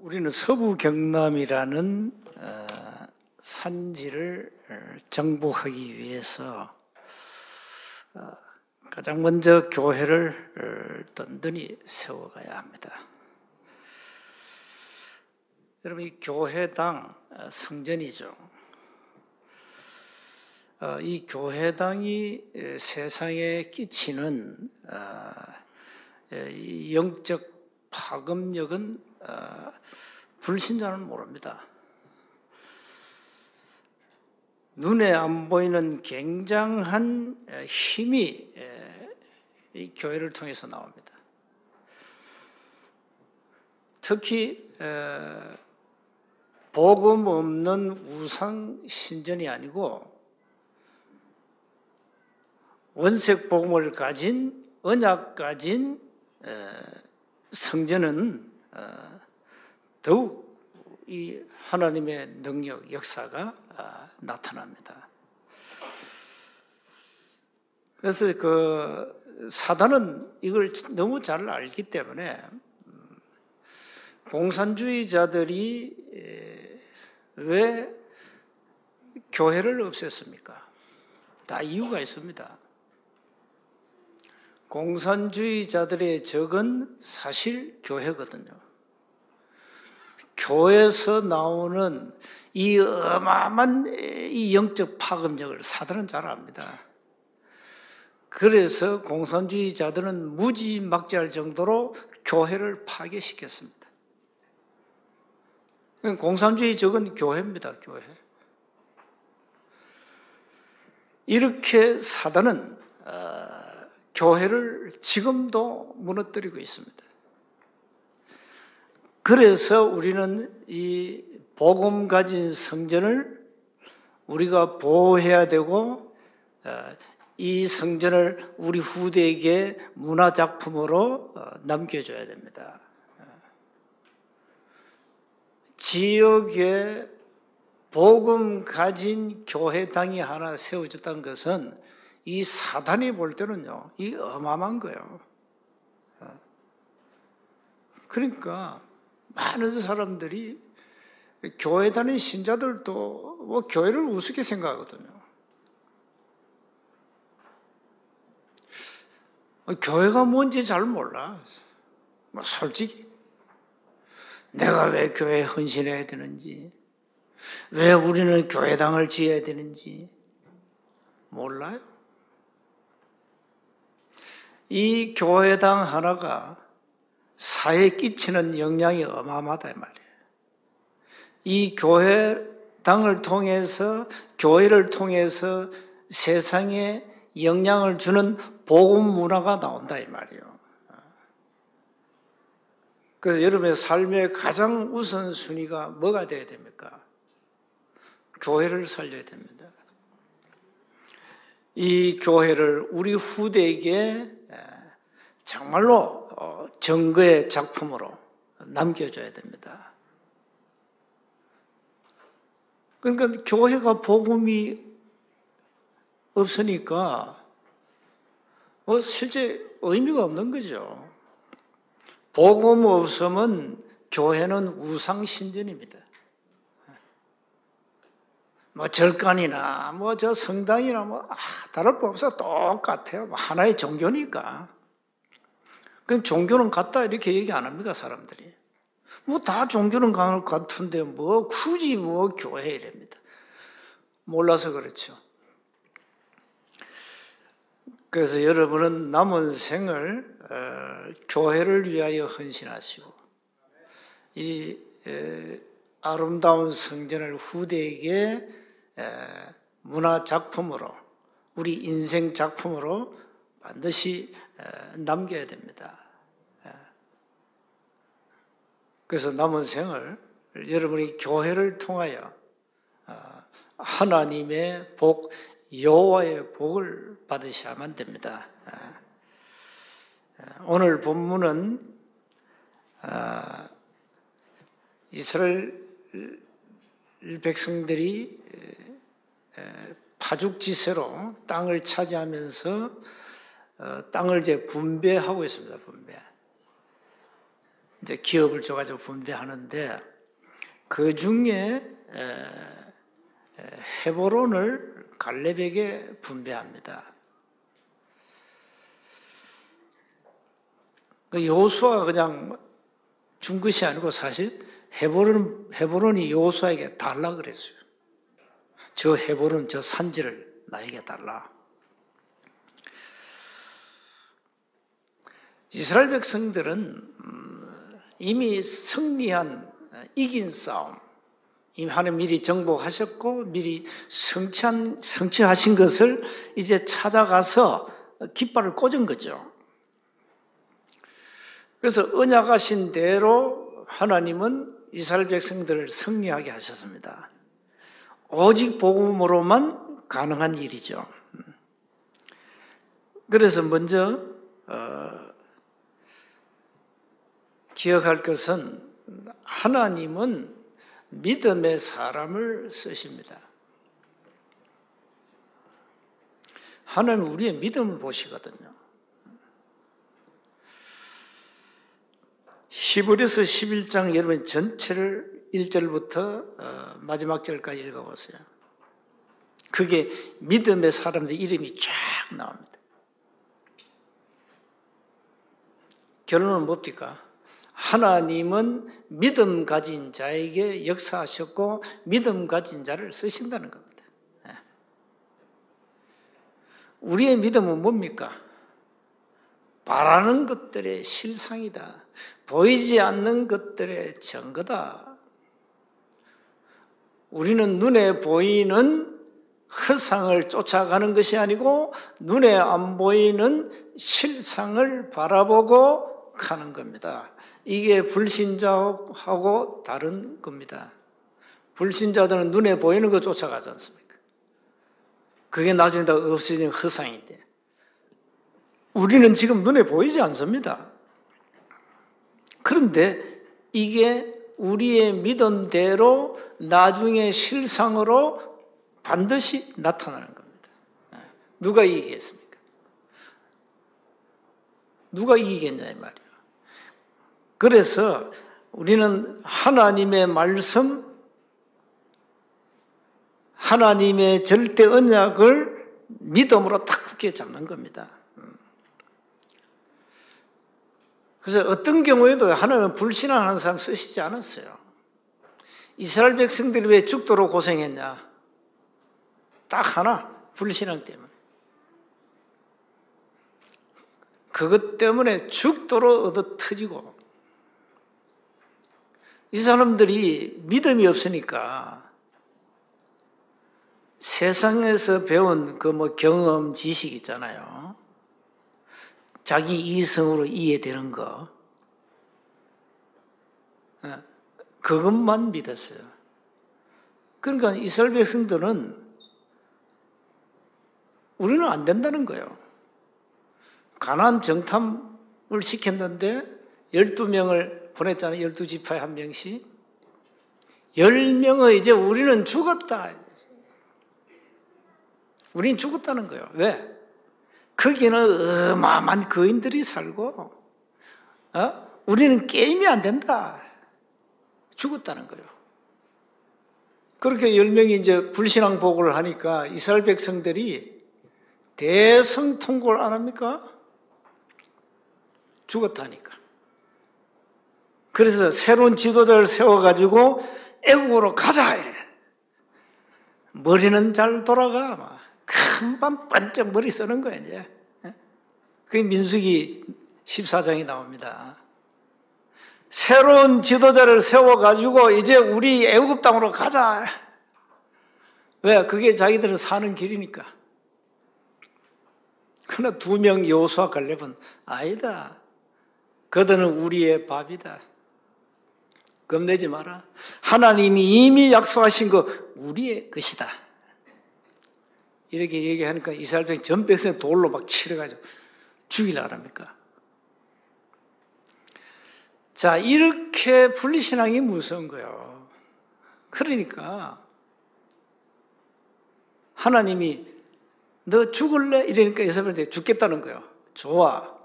우리는 서부 경남이라는 어, 산지를 어, 정복하기 위해서 어, 가장 먼저 교회를 든든히 세워가야 합니다. 여러분, 이 교회당 성전이죠. 이 교회당이 세상에 끼치는 영적 파급력은 어, 불신자는 모릅니다. 눈에 안 보이는 굉장한 힘이 이 교회를 통해서 나옵니다. 특히 복음 없는 우상 신전이 아니고 원색 복음을 가진 언약 가진 성전은 어, 더욱 이 하나님의 능력, 역사가 아, 나타납니다. 그래서 그 사단은 이걸 너무 잘 알기 때문에 음, 공산주의자들이 왜 교회를 없앴습니까? 다 이유가 있습니다. 공산주의자들의 적은 사실 교회거든요. 교회에서 나오는 이 어마어마한 이 영적 파급력을 사들은 잘 압니다. 그래서 공산주의자들은 무지막지할 정도로 교회를 파괴시켰습니다. 공산주의 적은 교회입니다, 교회. 이렇게 사단은 어, 교회를 지금도 무너뜨리고 있습니다. 그래서 우리는 이 복음 가진 성전을 우리가 보호해야 되고 어, 이 성전을 우리 후대에게 문화 작품으로 어, 남겨줘야 됩니다. 지역에 복음 가진 교회당이 하나 세워졌다는 것은 이 사단이 볼 때는요, 이 어마어마한 거예요. 어. 그러니까 많은 사람들이 교회 다니는 신자들도 뭐 교회를 우습게 생각하거든요. 교회가 뭔지 잘 몰라. 뭐 솔직히. 내가 왜 교회에 헌신해야 되는지, 왜 우리는 교회당을 지어야 되는지 몰라요. 이 교회당 하나가 사회에 끼치는 영향이 어마어마하다 말이에요. 이 교회 당을 통해서 교회를 통해서 세상에 영향을 주는 복음 문화가 나온다 이 말이에요. 그래서 여러분의 삶의 가장 우선 순위가 뭐가 되어야 됩니까? 교회를 살려야 됩니다. 이 교회를 우리 후대에게 정말로 어, 정거의 작품으로 남겨줘야 됩니다. 그러니까 교회가 복음이 없으니까 뭐 실제 의미가 없는 거죠. 복음 없으면 교회는 우상 신전입니다. 뭐 절간이나 뭐 저 성당이나 뭐 아, 다를 바 없어 똑같아요. 뭐 하나의 종교니까. 그럼 종교는 같다 이렇게 얘기 안 합니까 사람들이? 뭐 다 종교는 같은데 뭐 굳이 뭐 교회 이랍니다. 몰라서 그렇죠. 그래서 여러분은 남은 생을 어, 교회를 위하여 헌신하시고 이 아름다운 성전을 후대에게 문화 작품으로 우리 인생 작품으로 반드시 남겨야 됩니다. 그래서 남은 생을 여러분이 교회를 통하여 어, 하나님의 복, 여호와의 복을 받으셔야만 됩니다. 오늘 본문은 어, 이스라엘 백성들이 파죽지세로 땅을 차지하면서 어, 땅을 이제 분배하고 있습니다. 분배. 이제 기업을 줘가지고 분배하는데 그 중에 헤보론을 갈렙에게 분배합니다. 그 여호수아가 그냥 준 것이 아니고 사실 헤보론 헤보론이 여호수아에게 달라 그랬어요. 저 헤보론 저 산지를 나에게 달라. 이스라엘 백성들은 음, 이미 승리한 이긴 싸움, 이미 하나님 미리 정복하셨고 미리 성취한 성취하신 것을 이제 찾아가서 깃발을 꽂은 거죠. 그래서 언약하신 대로 하나님은 이스라엘 백성들을 승리하게 하셨습니다. 오직 복음으로만 가능한 일이죠. 그래서 먼저 어, 기억할 것은 하나님은 믿음의 사람을 쓰십니다. 하나님은 우리의 믿음을 보시거든요. 히브리서 11장 여러분 전체를 1절부터 어, 마지막 절까지 읽어보세요. 그게 믿음의 사람들 이름이 쫙 나옵니다. 결론은 뭡니까? 하나님은 믿음 가진 자에게 역사하셨고 믿음 가진 자를 쓰신다는 겁니다. 네. 우리의 믿음은 뭡니까? 바라는 것들의 실상이다. 보이지 않는 것들의 증거다. 우리는 눈에 보이는 허상을 쫓아가는 것이 아니고 눈에 안 보이는 실상을 바라보고 가는 겁니다. 이게 불신자하고 다른 겁니다. 불신자들은 눈에 보이는 거 쫓아가지 않습니까? 그게 나중에 다 없어진 허상인데. 우리는 지금 눈에 보이지 않습니다. 그런데 이게 우리의 믿음대로 나중에 실상으로 반드시 나타나는 겁니다. 누가 이기겠습니까? 누가 이기겠냐 이 말이야. 그래서 우리는 하나님의 말씀, 하나님의 절대 언약을 믿음으로 딱 굳게 잡는 겁니다. 그래서 어떤 경우에도 하나님은 불신앙하는 사람 쓰시지 않았어요. 이스라엘 백성들이 왜 죽도록 고생했냐? 딱 하나, 불신앙 때문에. 그것 때문에 죽도록 얻어 터지고, 이 사람들이 믿음이 없으니까 세상에서 배운 그 뭐 경험, 지식 있잖아요. 자기 이성으로 이해되는 거. 어, 그것만 믿었어요. 그러니까 이스라엘 백성들은 우리는 안 된다는 거예요. 가난 정탐을 시켰는데 12명을 보냈잖아요. 12지파에 한 명씩. 10명의 이제 우리는 죽었다. 우린 죽었다는 거예요. 왜? 거기는 어마어마한 거인들이 살고, 어? 우리는 게임이 안 된다. 죽었다는 거예요. 그렇게 열 명이 이제 불신앙 보고를 하니까 이스라엘 백성들이 대성통고를 안 합니까? 죽었다니까. 그래서 새로운 지도자를 세워가지고 애국으로 가자 이래. 머리는 잘 돌아가. 금방 반짝 머리 쓰는 거야, 이제. 그게 민수기 14장이 나옵니다. 새로운 지도자를 세워가지고 이제 우리 애굽 땅으로 가자. 왜? 그게 자기들은 사는 길이니까. 그러나 두 명 여호수아 갈렙은 아니다. 그들은 우리의 밥이다. 겁내지 마라. 하나님이 이미 약속하신 거 우리의 것이다. 이렇게 얘기하니까 이스라엘 전 백성 돌로 막 치러가지고 죽이려 합니까? 자, 이렇게 분리신앙이 무서운 거예요. 그러니까 하나님이 너 죽을래? 이러니까 이스라엘 죽겠다는 거예요. 좋아.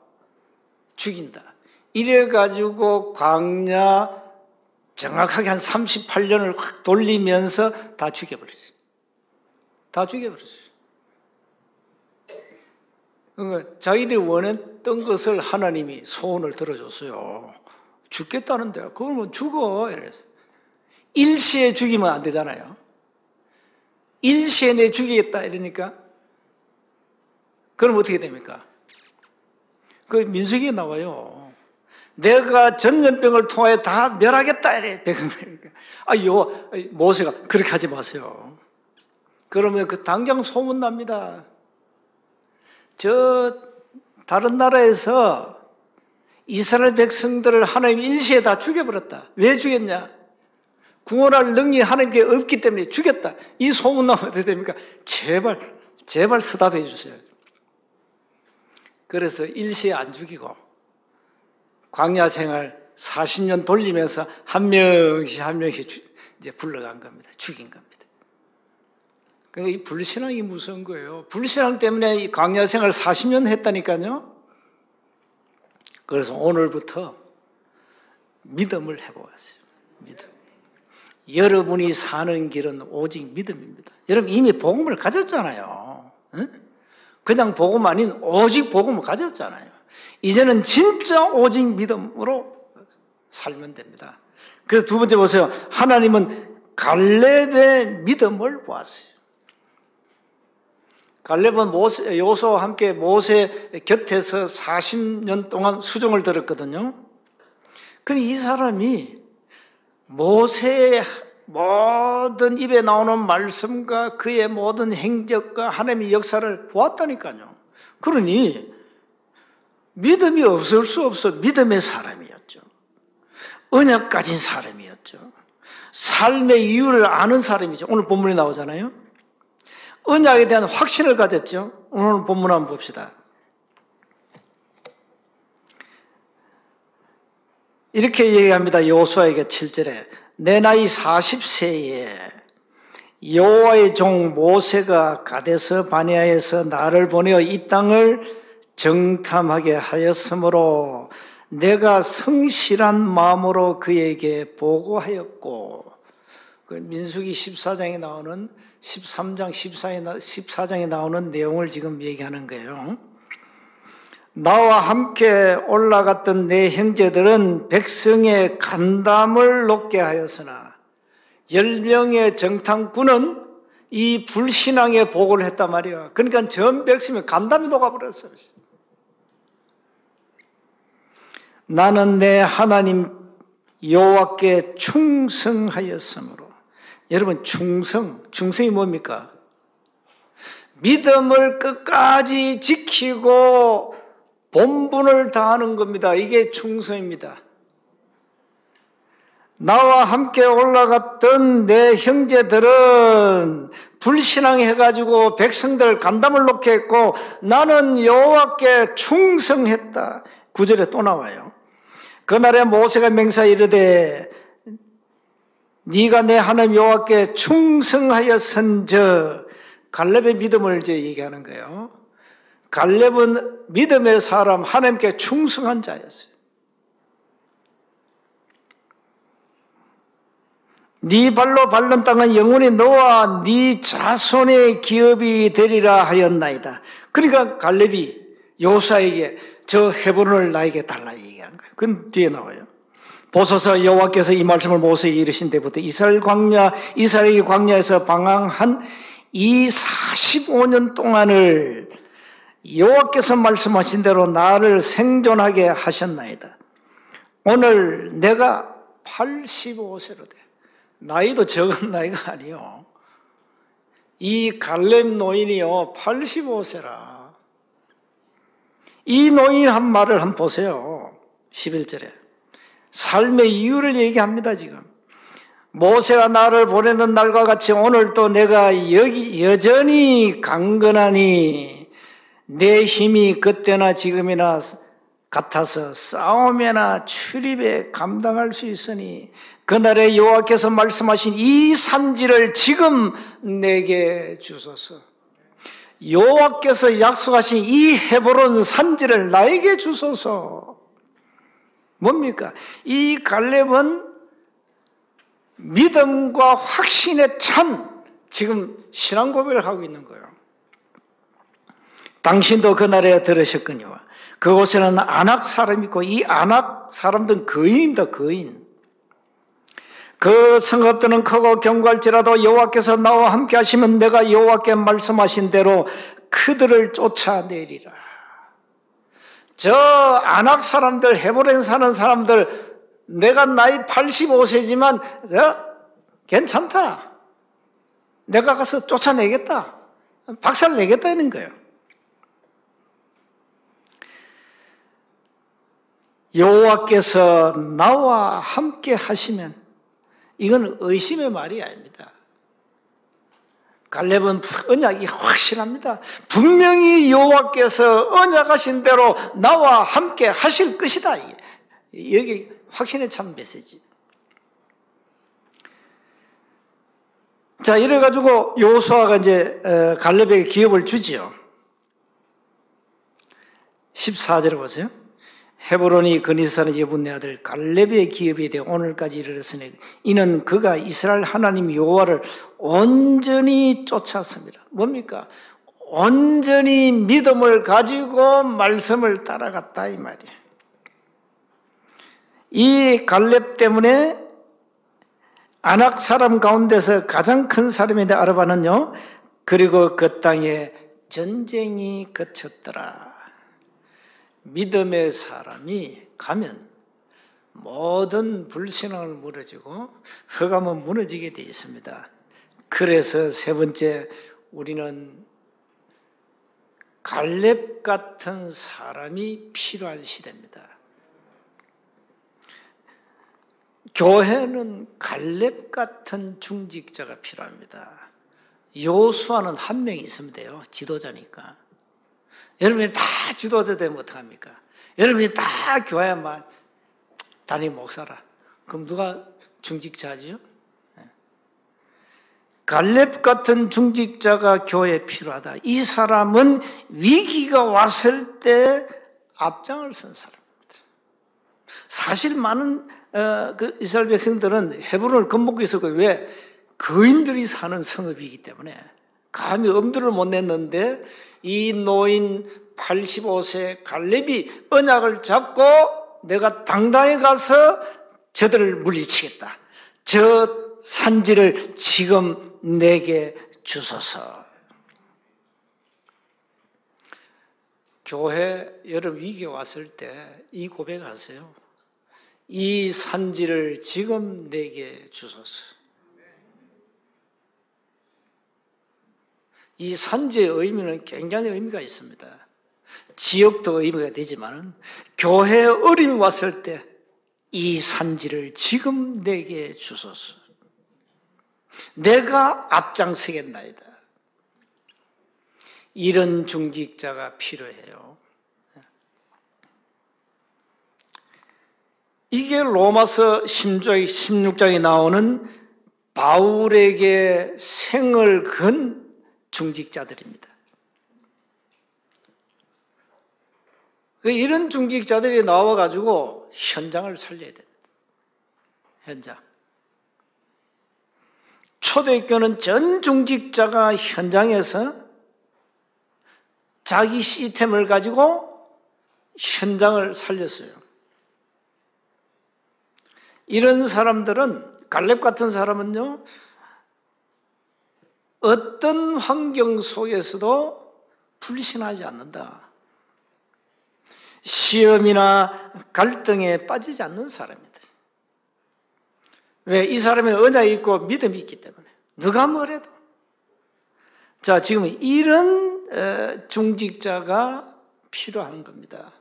죽인다. 이래가지고 광야 정확하게 한 38년을 확 돌리면서 다 죽여버렸어요. 다 죽여버렸어요. 그러니까 자기들이 원했던 것을 하나님이 소원을 들어줬어요. 죽겠다는데, 그러면 죽어. 이래서. 일시에 죽이면 안 되잖아요. 일시에 내 죽이겠다. 이러니까. 그럼 어떻게 됩니까? 그 민수기에 나와요. 내가 전염병을 통하여 다 멸하겠다. 이래. 백성들니까. 아, 요, 모세가 그렇게 하지 마세요. 그러면 그 당장 소문 납니다. 저 다른 나라에서 이스라엘 백성들을 하나님 일시에 다 죽여버렸다. 왜 죽였냐? 구원할 능력이 하나님께 없기 때문에 죽였다. 이 소문 나면 어떻게 됩니까? 제발, 제발 서답해 주세요. 그래서 일시에 안 죽이고 광야 생활 40년 돌리면서 한 명씩 한 명씩 이제 불러간 겁니다. 죽인 겁니다. 그러니까 이 불신앙이 무서운 거예요. 불신앙 때문에 이 광야 생활 40년 했다니까요. 그래서 오늘부터 믿음을 해보았어요. 믿음. 여러분이 사는 길은 오직 믿음입니다. 여러분 이미 복음을 가졌잖아요. 그냥 복음 아닌 오직 복음을 가졌잖아요. 이제는 진짜 오직 믿음으로 살면 됩니다. 그래서 두 번째 보세요. 하나님은 갈렙의 믿음을 보았어요. 갈렙은 모세, 요소와 함께 모세 곁에서 40년 동안 수종을 들었거든요. 근데 이 사람이 모세의 모든 입에 나오는 말씀과 그의 모든 행적과 하나님의 역사를 보았다니까요. 그러니 믿음이 없을 수 없어 믿음의 사람이었죠. 언약 가진 사람이었죠. 삶의 이유를 아는 사람이죠. 오늘 본문에 나오잖아요. 언약에 대한 확신을 가졌죠. 오늘 본문 한번 봅시다. 이렇게 얘기합니다. 여호수아에게 7절에 내 나이 40세에 여호와의 종 모세가 가데스 바니아에서 나를 보내어 이 땅을 정탐하게 하였으므로 내가 성실한 마음으로 그에게 보고하였고 그 민수기 14장에 나오는 13장 14장에 나오는 내용을 지금 얘기하는 거예요. 나와 함께 올라갔던 내 형제들은 백성의 간담을 높게 하였으나 열 명의 정탐꾼은 이 불신앙에 보고를 했단 말이야. 그러니까 전 백성이 간담이 녹아버렸어요. 나는 내 하나님 여호와께 충성하였으므로 여러분 충성 충성이 뭡니까? 믿음을 끝까지 지키고 본분을 다하는 겁니다. 이게 충성입니다. 나와 함께 올라갔던 내 형제들은 불신앙해가지고 백성들 간담을 놓게 했고 나는 여호와께 충성했다. 구절에 또 나와요. 그날에 모세가 맹사 이르되 네가 내 하나님 여호와께 충성하였은저 갈렙의 믿음을 이제 얘기하는 거예요. 갈렙은 믿음의 사람 하나님께 충성한 자였어요. 네 발로 밟는 땅은 영원히 너와 네 자손의 기업이 되리라 하였나이다. 그러니까 갈렙이 요사에게 저 헤브론을 나에게 달라 얘기한 거예요. 그건 뒤에 나와요. 보소서 여호와께서 이 말씀을 모세에게 이르신 때부터 이스라엘 광야 이스라엘 광야에서 방황한 이 45년 동안을 여호와께서 말씀하신 대로 나를 생존하게 하셨나이다. 오늘 내가 85세로 돼. 나이도 적은 나이가 아니요. 이 갈렙 노인이요 85세라. 이 노인 한 말을 한번 보세요. 11절에. 삶의 이유를 얘기합니다, 지금. 모세가 나를 보내는 날과 같이 오늘도 내가 여기 여전히 강건하니 내 힘이 그때나 지금이나 같아서 싸움이나 출입에 감당할 수 있으니 그날에 여호와께서 말씀하신 이 산지를 지금 내게 주소서. 여호와께서 약속하신 이 헤보론 산지를 나에게 주소서. 뭡니까? 이 갈렙은 믿음과 확신에 찬 지금 신앙 고백을 하고 있는 거예요. 당신도 그날에 들으셨거니와 그곳에는 안악 사람이 있고 이 안악 사람들은 거인입니다. 거인. 그 성읍들은 크고 경고할지라도 여호와께서 나와 함께 하시면 내가 여호와께 말씀하신 대로 그들을 쫓아내리라. 저 안악 사람들, 헤브론 사는 사람들, 내가 나이 85세지만, 저, 괜찮다. 내가 가서 쫓아내겠다. 박살 내겠다는 거예요. 여호와께서 나와 함께 하시면 이건 의심의 말이 아닙니다. 갈렙은 언약이 확실합니다. 분명히 여호와께서 언약하신 대로 나와 함께 하실 것이다. 여기 확신에 찬 메시지. 자, 이래 가지고 요수아가 이제 어, 갈렙에게 기업을 주지요. 14절을 보세요. 헤브론이 그니사는 예분네 아들 갈렙의 기업이 되어 오늘까지 이르렀으니 이는 그가 이스라엘 하나님 여호와를 온전히 쫓았습니다. 뭡니까? 온전히 믿음을 가지고 말씀을 따라갔다 이 말이에요. 이 갈렙 때문에 아낙 사람 가운데서 가장 큰 사람인데 아르바는요. 그리고 그 땅에 전쟁이 그쳤더라. 믿음의 사람이 가면 모든 불신앙을 무너지고 허감은 무너지게 되어 있습니다. 그래서 세 번째 우리는 갈렙 같은 사람이 필요한 시대입니다. 교회는 갈렙 같은 중직자가 필요합니다. 요수아는 한 명 있으면 돼요. 지도자니까. 여러분이 다 지도자 되면 어떡합니까? 여러분이 다 교회만 담임 목사라. 그럼 누가 중직자지요? 네. 갈렙 같은 중직자가 교회에 필요하다. 이 사람은 위기가 왔을 때 앞장을 선 사람입니다. 사실 많은 어, 그 이스라엘 백성들은 헤브론을 겁먹고 있었고 왜 거인들이 사는 성읍이기 때문에 감히 엄두를 못 냈는데 이 노인 85세 갈렙이 언약을 잡고 내가 당당히 가서 저들을 물리치겠다. 저 산지를 지금 내게 주소서. 교회 여름 위기 왔을 때 이 고백하세요. 이 산지를 지금 내게 주소서. 이 산지의 의미는 굉장히 의미가 있습니다. 지역도 의미가 되지만 교회에 어림이 왔을 때 이 산지를 지금 내게 주소서. 내가 앞장서겠나이다. 이런 중직자가 필요해요. 이게 로마서 16장에 나오는 바울에게 생을 건 중직자들입니다. 그 이런 중직자들이 나와가지고 현장을 살려야 됩니다. 현장. 초대교는 전 중직자가 현장에서 자기 시스템을 가지고 현장을 살렸어요. 이런 사람들은 갈렙 같은 사람은요 어떤 환경 속에서도 불신하지 않는다. 시험이나 갈등에 빠지지 않는 사람입니다. 왜? 이 사람의 언약이 있고 믿음이 있기 때문에. 누가 뭐래도. 자, 지금 이런 중직자가 필요한 겁니다.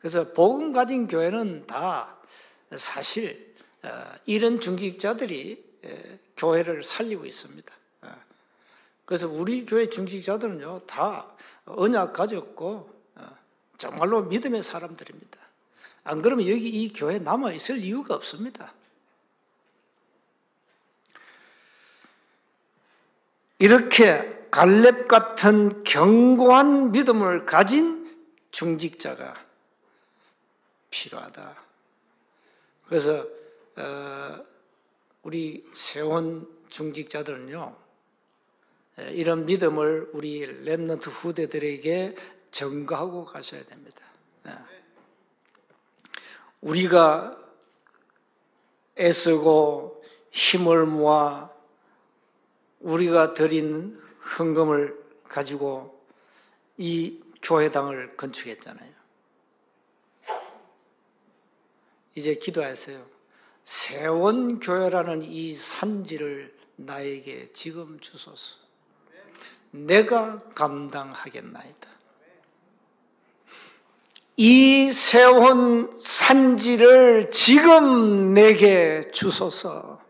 그래서 복음 가진 교회는 다 사실 이런 중직자들이 교회를 살리고 있습니다. 그래서 우리 교회 중직자들은요, 다 언약 가졌고, 정말로 믿음의 사람들입니다. 안 그러면 여기 이 교회 남아 있을 이유가 없습니다. 이렇게 갈렙 같은 견고한 믿음을 가진 중직자가 필요하다. 그래서 어, 우리 세원 중직자들은요 이런 믿음을 우리 렘넌트 후대들에게 전가하고 가셔야 됩니다. 우리가 애쓰고 힘을 모아 우리가 드린 헌금을 가지고 이 교회당을 건축했잖아요. 이제 기도하세요. 세원교회라는 이 산지를 나에게 지금 주소서. 내가 감당하겠나이다. 이 세원 산지를 지금 내게 주소서.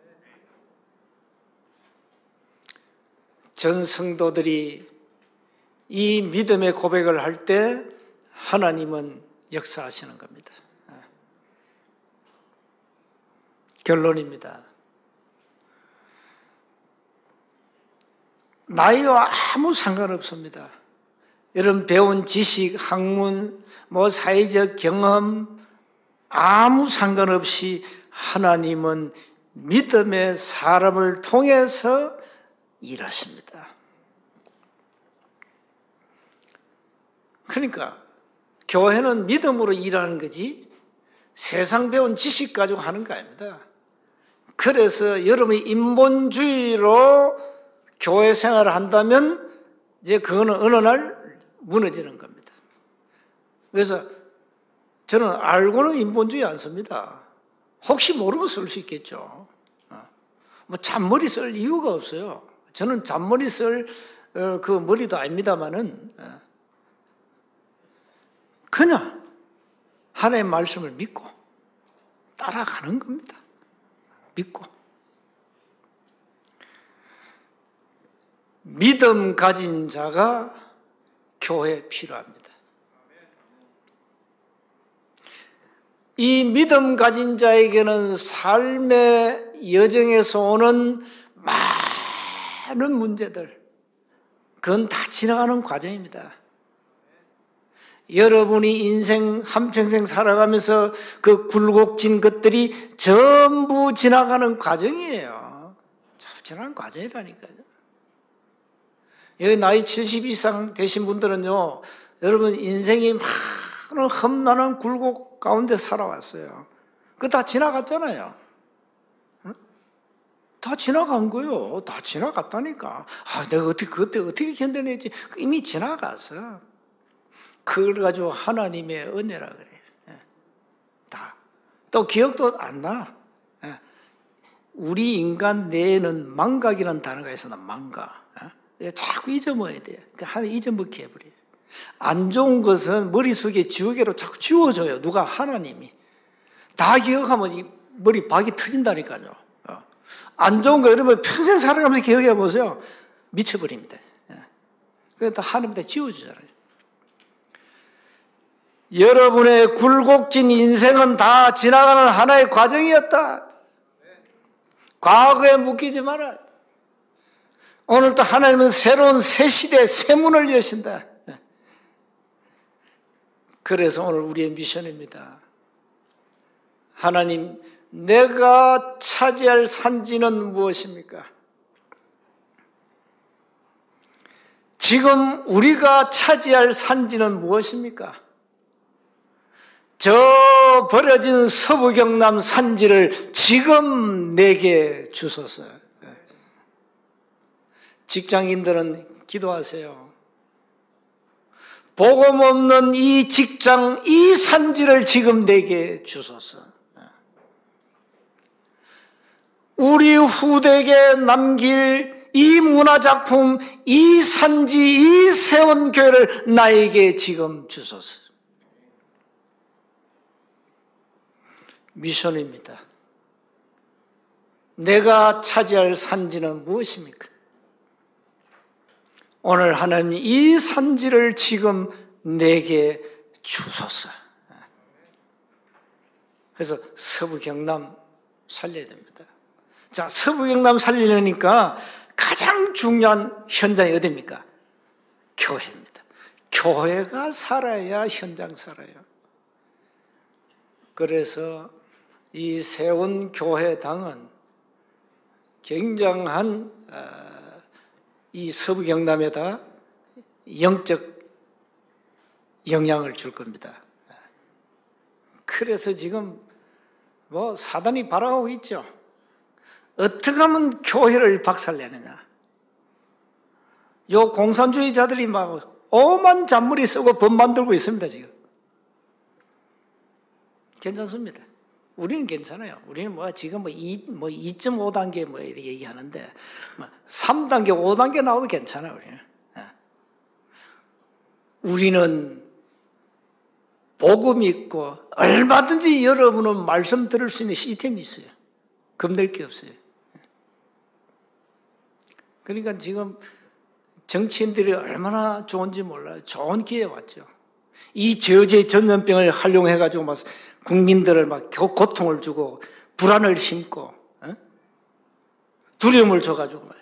전 성도들이 이 믿음의 고백을 할 때 하나님은 역사하시는 겁니다. 결론입니다. 나이와 아무 상관없습니다. 여러분 배운 지식, 학문, 뭐 사회적 경험 아무 상관없이 하나님은 믿음의 사람을 통해서 일하십니다. 그러니까 교회는 믿음으로 일하는 거지 세상 배운 지식 가지고 하는 거 아닙니다. 그래서 여러분이 인본주의로 교회 생활을 한다면 이제 그거는 어느 날 무너지는 겁니다. 그래서 저는 알고는 인본주의 안 씁니다. 혹시 모르고 쓸 수 있겠죠. 어. 뭐 잔머리 쓸 이유가 없어요. 저는 잔머리 쓸그 어, 머리도 아닙니다만은 어. 그냥 하나님의 말씀을 믿고 따라가는 겁니다. 믿고. 믿음 가진 자가 교회에 필요합니다. 이 믿음 가진 자에게는 삶의 여정에서 오는 많은 문제들, 그건 다 지나가는 과정입니다. 여러분이 인생 한평생 살아가면서 그 굴곡진 것들이 전부 지나가는 과정이에요. 지나가는 과정이라니까요. 여기 나이 70 이상 되신 분들은요, 여러분 인생이 많은 험난한 굴곡 가운데 살아왔어요. 그거 다 지나갔잖아요. 다 지나간 거요. 다 지나갔다니까. 아, 내가 어떻게, 그때 어떻게 견뎌내지? 이미 지나갔어. 그걸 가지고 하나님의 은혜라 그래. 예. 다. 또 기억도 안 나. 예. 우리 인간 뇌에는 망각이라는 단어가 있어, 망각. 예. 자꾸 잊어먹어야 돼. 그 하나 잊어먹게 해버려. 안 좋은 것은 머릿속에 지우개로 자꾸 지워줘요. 누가? 하나님이. 다 기억하면 이 머리 박이 터진다니까요. 어. 안 좋은 거 여러분 평생 살아가면서 기억해 보세요. 미쳐버립니다. 그래서 하나님한테 지워주잖아요. 여러분의 굴곡진 인생은 다 지나가는 하나의 과정이었다. 과거에 묶이지 마라. 오늘도 하나님은 새로운 새 시대, 새 문을 여신다. 그래서 오늘 우리의 미션입니다. 하나님, 내가 차지할 산지는 무엇입니까? 지금 우리가 차지할 산지는 무엇입니까? 저 버려진 서부 경남 산지를 지금 내게 주소서. 직장인들은 기도하세요. 복음 없는 이 직장, 이 산지를 지금 내게 주소서. 우리 후대에게 남길 이 문화작품, 이 산지, 이 세원교회를 나에게 지금 주소서. 미션입니다. 내가 차지할 산지는 무엇입니까? 오늘 하나님 이 산지를 지금 내게 주소서. 그래서 서부 경남 살려야 됩니다. 자, 서부 경남 살리려니까 가장 중요한 현장이 어디입니까? 교회입니다. 교회가 살아야 현장 살아요. 그래서 이 세운 교회당은 굉장한 어, 이 서부 경남에다 영적 영향을 줄 겁니다. 그래서 지금 뭐 사단이 바라고 있죠. 어떻게 하면 교회를 박살내느냐. 요 공산주의자들이 막 오만 잔머리 쓰고 법 만들고 있습니다, 지금. 괜찮습니다. 우리는 괜찮아요. 우리는 뭐 지금 뭐, 2, 뭐 2.5단계 뭐 얘기하는데 뭐 3단계, 5단계 나와도 괜찮아요, 우리는. 예. 우리는 복음 있고 얼마든지 여러분은 말씀 들을 수 있는 시스템이 있어요. 겁낼 게 없어요. 예. 그러니까 지금 정치인들이 얼마나 좋은지 몰라요. 좋은 기회 왔죠. 이 저주의 전염병을 활용해가지고 막 국민들을 막 고통을 주고 불안을 심고 어? 두려움을 줘가지고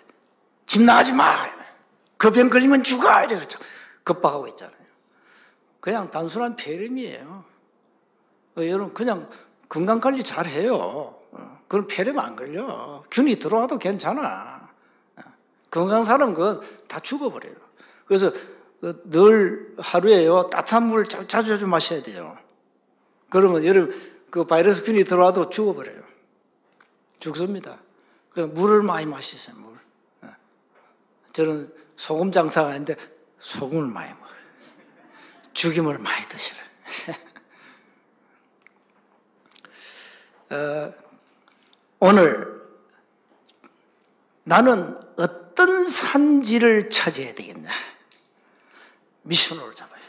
집 나가지 마. 그병 걸리면 죽어. 이래가지고 급박하고 있잖아요. 그냥 단순한 폐렴이에요. 어, 여러분 그냥 건강 관리 잘 해요. 어, 그럼 폐렴 안 걸려. 균이 들어와도 괜찮아. 어, 건강 사람 그건 다 죽어버려요. 그래서 늘 하루에요 따뜻한 물을 자주 자주 마셔야 돼요. 그러면 여러분 그 바이러스 균이 들어와도 죽어버려요. 죽습니다. 물을 많이 마시세요. 물. 저는 소금 장사가 아닌데 소금을 많이 먹어요. 죽임을 많이 드시라. 어, 오늘 나는 어떤 산지를 차지해야 되겠냐? 미션으로 잡아요.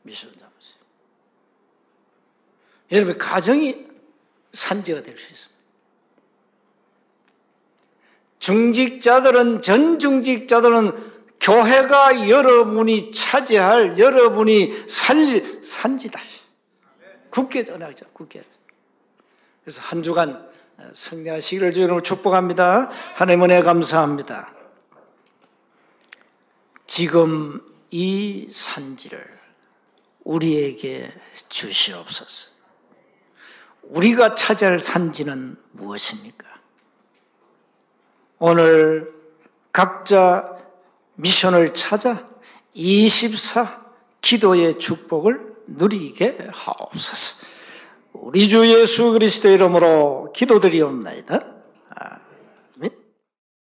미션을 잡아요. 여러분 가정이 산지가 될 수 있습니다. 중직자들은 전 중직자들은 교회가 여러분이 차지할 여러분이 살 산지다. 굳게 전하죠. 굳게. 그래서 한 주간 승리하시기를 주님으로 축복합니다. 하나님 은혜 감사합니다. 지금 이 산지를 우리에게 주시옵소서. 우리가 차지할 산지는 무엇입니까? 오늘 각자 미션을 찾아 24 기도의 축복을 누리게 하옵소서. 우리 주 예수 그리스도 이름으로 기도드리옵나이다.